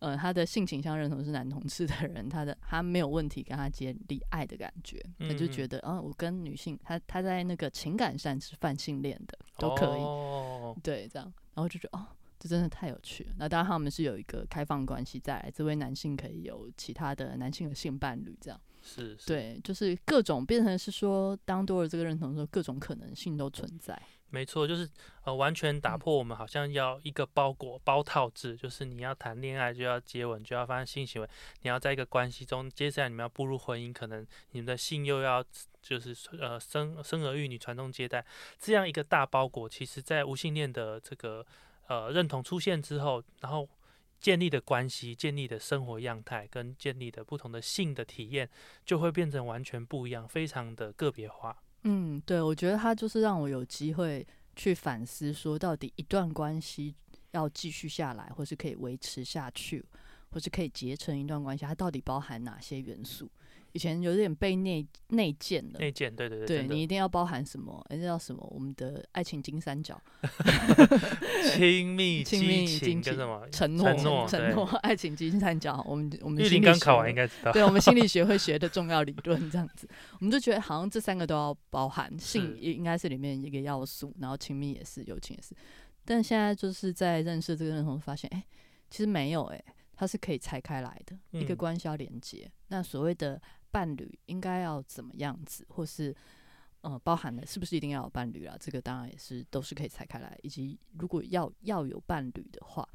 呃，他的性倾向认同是男同志的人，他的他没有问题跟他建立爱的感觉，他就觉得啊、我跟女性，他他在那个情感上是泛性恋的，都可以。哦对，这样，然后就觉得哦，这真的太有趣了。那当然他们是有一个开放关系在，这位男性可以有其他的男性的性伴侣，这样。是，是，对，就是各种变成是说，当多了这个认同的时候，各种可能性都存在。没错，就是呃，完全打嗯破我们好像要一个包裹包套制，就是你要谈恋爱就要接吻，就要发生性行为，你要在一个关系中，接下来你们要步入婚姻，可能你们的性又要就是呃生生儿育女、传宗接代，这样一个大包裹，其实在无性恋的这个呃认同出现之后，然后建立的关系、建立的生活样态跟建立的不同的性的体验，就会变成完全不一样，非常的个别化。嗯，对，我觉得他就是让我有机会去反思，说到底一段关系要继续下来，或是可以维持下去，或是可以结成一段关系，它到底包含哪些元素？以前有点被内内建了。内建，对对对，对你一定要包含什么？哎，这叫什么？我们的爱情金三角：亲密、亲密激经济情跟什么承诺、承诺承诺、爱情金三角。我们我们玉林刚考完应该知道。对我们心理学会 学的重要理论这样子，我们就觉得好像这三个都要包含，性也应该是里面一个要素，然后亲密也是，友情也是。但现在就是在认识这个认同，发现哎、其实没有哎、它是可以拆开来的，一个嗯关系要连接。那所谓的伴侣应该要怎么样子，或是呃包含了是不是一定要有伴侣啊？这个当然也是都是可以拆开来，以及如果要要有伴侣的话，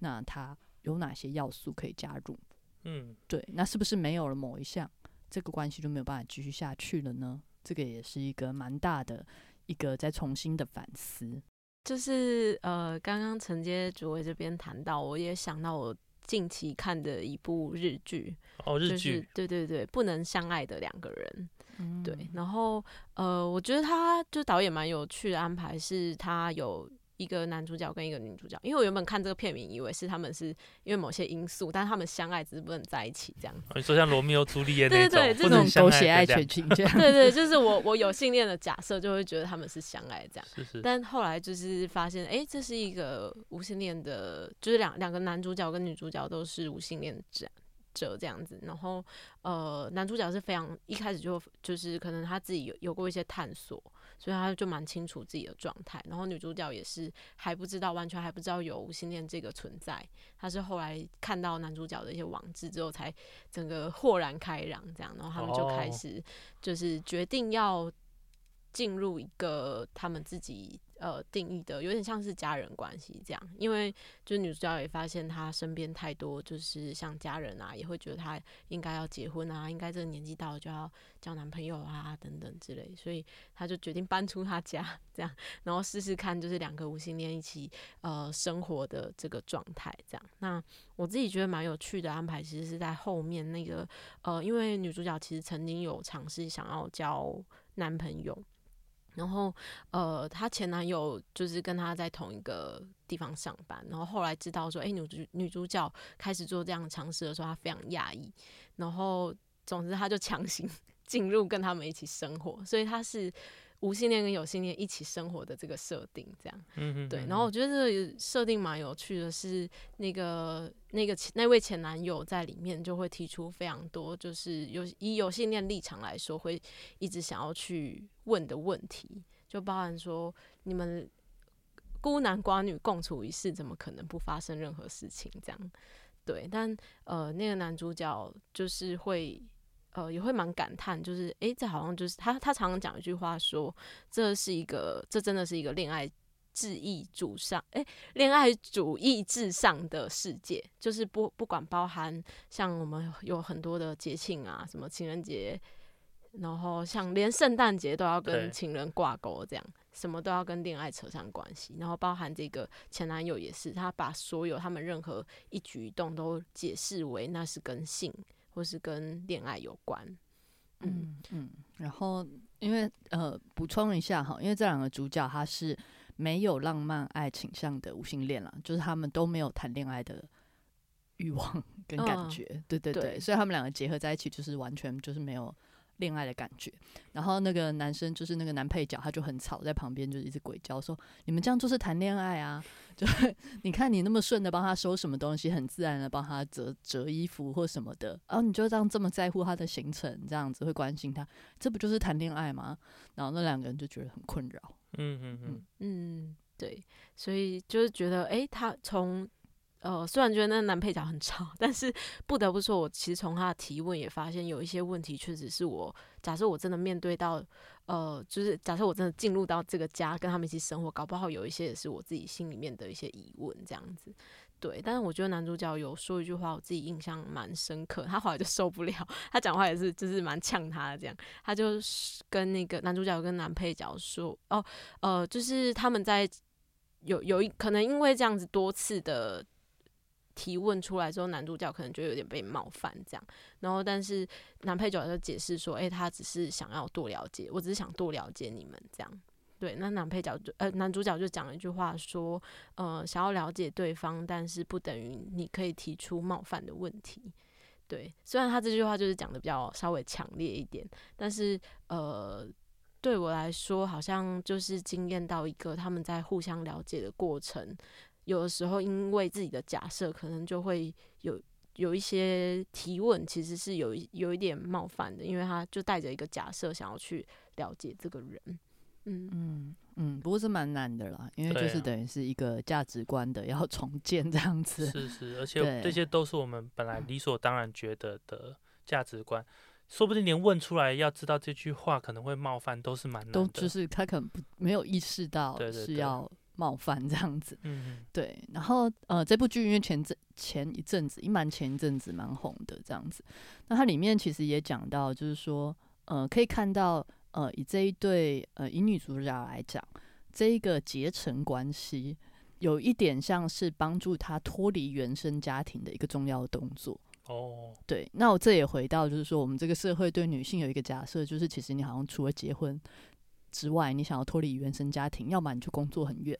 那它有哪些要素可以加入？嗯，对，那是不是没有了某一项，这个关系就没有办法继续下去了呢？这个也是一个蛮大的一个再重新的反思。就是呃，刚刚承接主委这边谈到，我也想到我近期看的一部日剧，哦，日就是剧，对对对，不能相爱的两个人，嗯。对，然后呃，我觉得他就导演蛮有趣的安排，是他有一个男主角跟一个女主角，因为我原本看这个片名以为是他们是因为某些因素，但是他们相爱只是不能在一起这样。子你说像罗密欧朱丽叶对那种，对对这种不能相狗血爱全情这样。对对，就是我我有性恋的假设，就会觉得他们是相爱这样。是是，但后来就是发现，哎、这是一个无性恋的，就是两两个男主角跟女主角都是无性恋者者这样子。然后呃，男主角是非常一开始就就是可能他自己有有过一些探索，所以他就蛮清楚自己的状态。然后女主角也是还不知道，完全还不知道有无性恋这个存在。她是后来看到男主角的一些网志之后，才整个豁然开朗这样。然后他们就开哦始就是决定要进入一个他们自己呃定义的，有点像是家人关系这样。因为就是女主角也发现她身边太多就是像家人啊，也会觉得她应该要结婚啊，应该这个年纪到了就要交男朋友啊等等之类，所以她就决定搬出她家这样，然后试试看就是两个无性恋一起呃生活的这个状态这样。那我自己觉得蛮有趣的安排，其实是在后面那个呃，因为女主角其实曾经有尝试想要交男朋友。然后，呃，她前男友就是跟她在同一个地方上班，然后后来知道说，哎，女主女主角开始做这样的尝试的时候，她非常讶异，然后总之她就强行 进入跟他们一起生活，所以她是无性恋跟有性恋一起生活的这个设定，这样。嗯哼，对，然后我觉得这个设定蛮有趣的，是那个那个前那位前男友在里面就会提出非常多，就是有以有性恋立场来说，会一直想要去问的问题，就包含说你们孤男寡女共处一室，怎么可能不发生任何事情？这样对，但呃，那个男主角就是会。呃，也会蛮感叹，就是诶，这好像就是他，他常常讲一句话说，这是一个，这真的是一个恋爱至意主上，诶，恋爱主义至上的世界，就是不不管包含像我们有很多的节庆啊，什么情人节，然后像连圣诞节都要跟情人挂钩，这样什么都要跟恋爱扯上关系，然后包含这个前男友也是，他把所有他们任何一举一动都解释为那是跟性。或是跟恋爱有关，嗯嗯，然后因为呃补充一下哈，因为这两个主角他是没有浪漫爱倾向的无性恋啦，就是他们都没有谈恋爱的欲望 跟感觉，对对对，所以他们两个结合在一起就是完全就是没有。恋爱的感觉，然后那个男生就是那个男配角，他就很吵，在旁边就一直鬼叫说：“你们这样就是谈恋爱啊！就你看你那么顺的帮他收什么东西，很自然的帮他折折衣服或什么的，然后你就这样这么在乎他的行程，这样子会关心他，这不就是谈恋爱吗？”然后那两个人就觉得很困扰。嗯嗯嗯嗯，对，所以就是觉得，哎，他从。呃，虽然觉得那男配角很吵，但是不得不说，我其实从他的提问也发现有一些问题，确实是我假设我真的面对到，呃，就是假设我真的进入到这个家跟他们一起生活，搞不好有一些也是我自己心里面的一些疑问，这样子。对，但是我觉得男主角有说一句话，我自己印象蛮深刻，他后来就受不了，他讲话也是就是蛮呛他的这样，他就跟那个男主角跟男配角说，哦，呃，就是他们在有有一可能因为这样子多次的。提问出来之后，男主角可能就有点被冒犯这样，然后但是男配角就解释说，诶，他只是想要多了解，我只是想多了解你们这样。对，那男配角就呃男主角就讲了一句话说，呃，想要了解对方，但是不等于你可以提出冒犯的问题。对，虽然他这句话就是讲的比较稍微强烈一点，但是呃对我来说，好像就是惊艳到一个他们在互相了解的过程。有的时候，因为自己的假设，可能就会有有一些提问，其实是有有一点冒犯的，因为他就带着一个假设，想要去了解这个人。嗯嗯嗯，不过是蛮难的啦，因为就是等于是一个价值观的要 重建这样子。是是，而且这些都是我们本来理所当然觉得的价值观，说不定连问出来要知道这句话可能会冒犯，都是蛮难的。都就是他可能不没有意识到是要。冒犯这样子，嗯对，然后呃，这部剧因为前阵前一阵子，一蛮前一阵子蛮红的这样子，那它里面其实也讲到，就是说，呃，可以看到，呃，以这一对呃以女主角来讲，这一个结成关系，有一点像是帮助她脱离原生家庭的一个重要动作。哦，对，那我这也回到，就是说，我们这个社会对女性有一个假设，就是其实你好像除了结婚。之外，你想要脱离原生家庭，要么你就工作很远，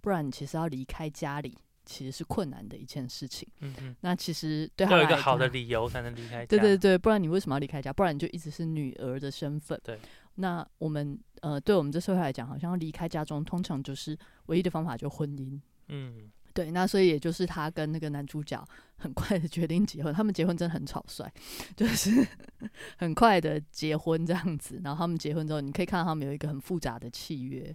不然你其实要离开家里，其实是困难的一件事情。嗯嗯，那其实对他有一个好的理由才能离开。对对对，不然你为什么要离开家？不然你就一直是女儿的身份。对。那我们呃，对我们这社会来讲，好像要离开家中，通常就是唯一的方法，就婚姻。嗯。对，那所以也就是他跟那个男主角 很快的决定结婚，他们结婚真的很草率，就是 很快的结婚这样子。然后他们结婚之后，你可以看到他们有一个很复杂的契约。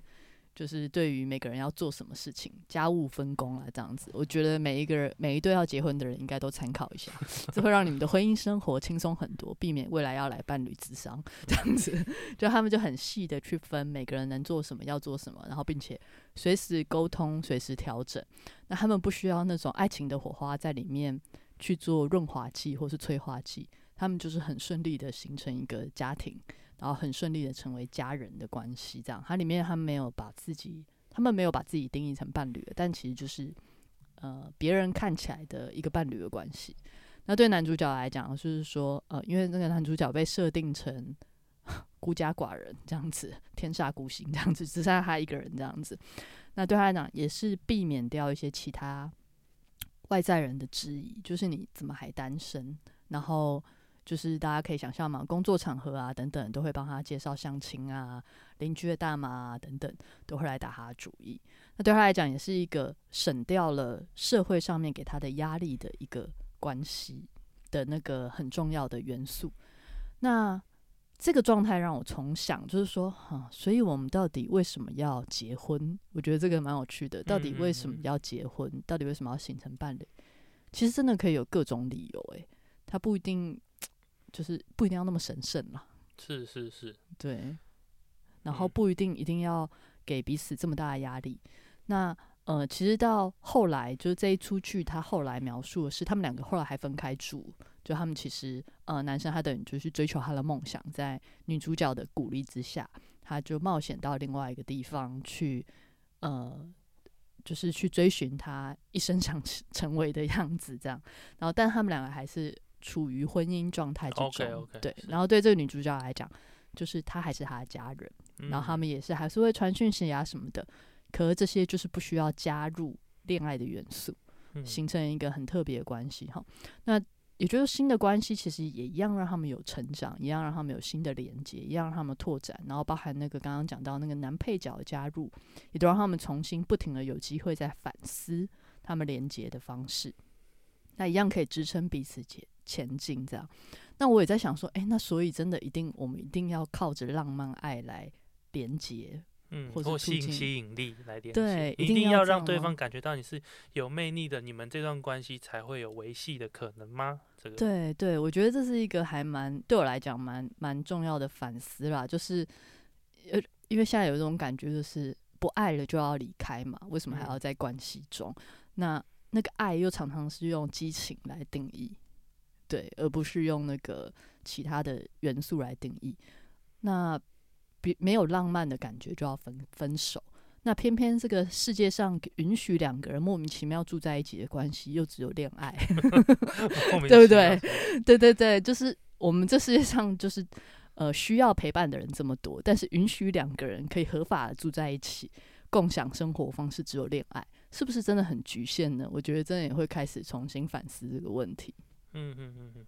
就是对于每个人要做什么事情，家务分工啊，这样子，我觉得每一个人每一对要结婚的人应该都参考一下，这会让你们的婚姻生活轻松很多，避免未来要来伴侣智商这样子。就他们就很细的去分每个人能做什么，要做什么，然后并且随时沟通，随时调整。那他们不需要那种爱情的火花在里面去做润滑剂或是催化剂，他们就是很顺利的形成一个家庭。然后很顺利的成为家人的关系，这样。它里面他没有把自己，他们没有把自己定义成伴侣，但其实就是呃别人看起来的一个伴侣的关系。那对男主角来讲，就是说呃，因为那个男主角被设定成 孤家寡人这样子，天煞孤星这样子，只剩下他一个人这样子。那对他来讲，也是避免掉一些其他外在人的质疑，就是你怎么还单身？然后。就是大家可以想象嘛，工作场合啊等等，都会帮他介绍相亲啊、邻居的大妈啊等等，都会来打他的主意。那对他来讲，也是一个省掉了社会上面给他的压力的一个关系的那个很重要的元素。那这个状态让我重想，就是说，哈，所以我们到底为什么要结婚？我觉得这个蛮有趣的。到底为什么要结婚？到底为什么要形成伴侣？其实真的可以有各种理由，诶，他不一定就是不一定要那么神圣啦。是是是，对。然后不一定一定要给彼此这么大的压力。那呃，其实到后来，就是这一出剧，他后来描述的是他们两个后来还分开住。就他们其实呃，男生他等于就是追求他的梦想，在女主角的鼓励之下，他就冒险到另外一个地方去，呃，就是去追寻他一生想 成为的样子，这样。然后，但他们两个还是处于婚姻状态之中。对，然后对这个女主角来讲，就是她还是她的家人，然后他们也是还是会传讯息啊什么的。可是这些就是不需要加入恋爱的元素，形成一个很特别的关系哈。那也就是新的关系，其实也一样让他们有成长，一样让他们有新的连接，一样让他们拓展，然后包含那个刚刚讲到那个男配角的加入，也都让他们重新不停的有机会在反思他们连接的方式，那一样可以支撑彼此前前进。这样，那我也在想说，哎，那所以真的一定我们一定要靠着浪漫爱来连接。嗯，或吸引吸引力来连接，对一定要让对方感觉到你是有魅力的，你们这段关系才会有维系的可能吗？这个对对，我觉得这是一个还蛮对我来讲蛮蛮重要的反思啦。就是呃，因为现在有一种感觉，就是不爱了就要离开嘛，为什么还要在关系中？那那个爱又常常是用激情来定义，对，而不是用那个其他的元素来定义。那比没有浪漫的感觉就要分分手，那偏偏这个世界上允许两个人莫名其妙住在一起的关系，又只有恋爱，对不对？对对对，就是我们这世界上就是呃需要陪伴的人这么多，但是允许两个人可以合法的住在一起，共享生活方式只有恋爱，是不是真的很局限呢？我觉得真的也会开始重新反思这个问题。嗯嗯嗯嗯。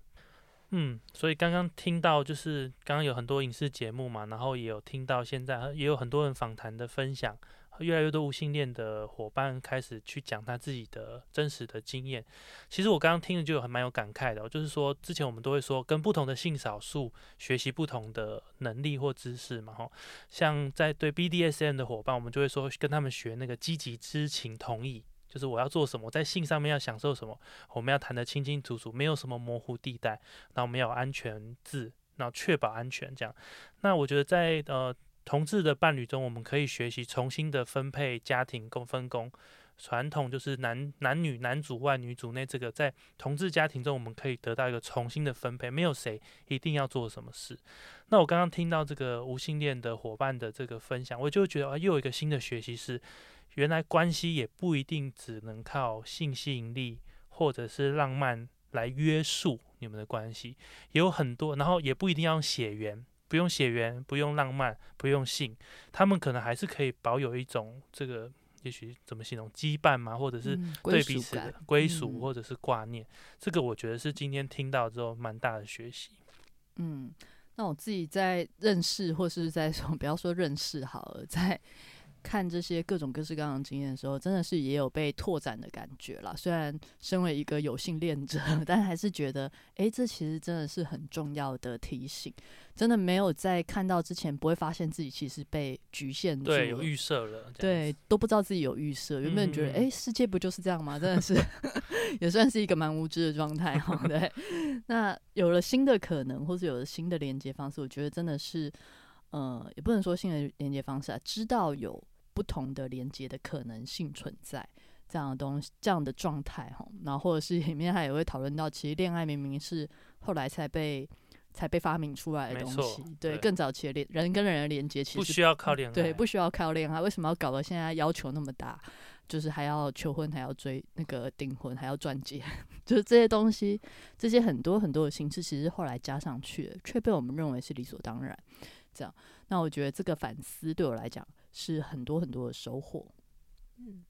嗯，所以刚刚听到就是刚刚有很多影视节目嘛，然后也有听到现在也有很多人访谈的分享，越来越多无性恋的伙伴开始去讲他自己的真实的经验。其实我刚刚听了就很蛮有感慨的，就是说之前我们都会说跟不同的性少数学习不同的能力或知识嘛，哈，像在对 BDSN 的伙伴，我们就会说跟他们学那个积极知情同意。就是我要做什么，在性上面要享受什么，我们要谈得清清楚楚，没有什么模糊地带，然后我们要有安全字，然后确保安全这样。那我觉得在呃同志的伴侣中，我们可以学习重新的分配家庭共分工。传统就是男男女男主外女主内，这个在同志家庭中，我们可以得到一个重新的分配，没有谁一定要做什么事。那我刚刚听到这个无性恋的伙伴的这个分享，我就觉得啊，又有一个新的学习是。原来关系也不一定只能靠性吸引力或者是浪漫来约束你们的关系，也有很多，然后也不一定要用血缘，不用血缘，不用浪漫，不用性，他们可能还是可以保有一种这个，也许怎么形容羁绊嘛，或者是对彼此的归属或者是挂念，这个我觉得是今天听到之后蛮大的学习。嗯，那我自己在认识或是在说，不要说认识好了，在。看这些各种各式各样的经验的时候，真的是也有被拓展的感觉啦。虽然身为一个有性恋者，但还是觉得，哎，这其实真的是很重要的提醒。真的没有在看到之前，不会发现自己其实被局限住，对，有预设了，对，都不知道自己有预设。原本觉得，哎，世界不就是这样吗？真的是，也算是一个蛮无知的状态哈。对，那有了新的可能，或者有了新的连接方式，我觉得真的是。呃，也不能说新的连接方式啊，知道有不同的连接的可能性存在这样的东西，这样的状态哈，然后或者是里面他也会讨论到，其实恋爱明明是后来才被才被发明出来的东西，对，更早期的连人跟人的连接其实不需要靠恋爱，对，不需要靠恋爱，为什么要搞得现在要求那么大？就是还要求婚，还要追那个订婚，还要钻戒，就是这些东西，这些很多很多的形式，其实后来加上去了，却被我们认为是理所当然。这样，那我觉得这个反思对我来讲是很多很多的收获。嗯，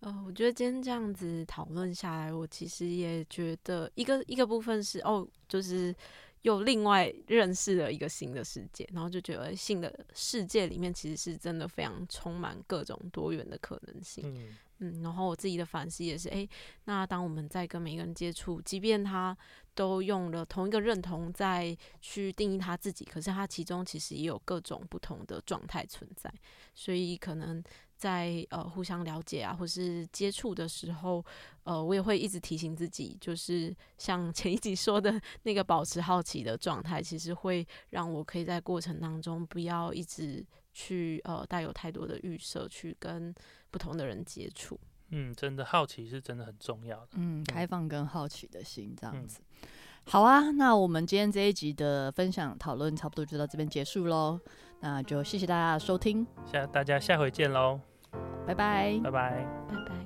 呃，我觉得今天这样子讨论下来，我其实也觉得一个一个部分是哦，就是又另外认识了一个新的世界，然后就觉得新的世界里面其实是真的非常充满各种多元的可能性。嗯嗯，然后我自己的反思也是，诶，那当我们在跟每一个人接触，即便他都用了同一个认同在去定义他自己，可是他其中其实也有各种不同的状态存在，所以可能在呃互相了解啊，或是接触的时候，呃，我也会一直提醒自己，就是像前一集说的那个保持好奇的状态，其实会让我可以在过程当中不要一直去呃带有太多的预设去跟不同的人接触。嗯，真的好奇是真的很重要的。嗯，开放跟好奇的心这样嗯子。好啊，那我们今天这一集的分享讨论差不多就到这边结束喽。那就谢谢大家的收听，下大家下回见喽，拜拜。拜拜。拜拜。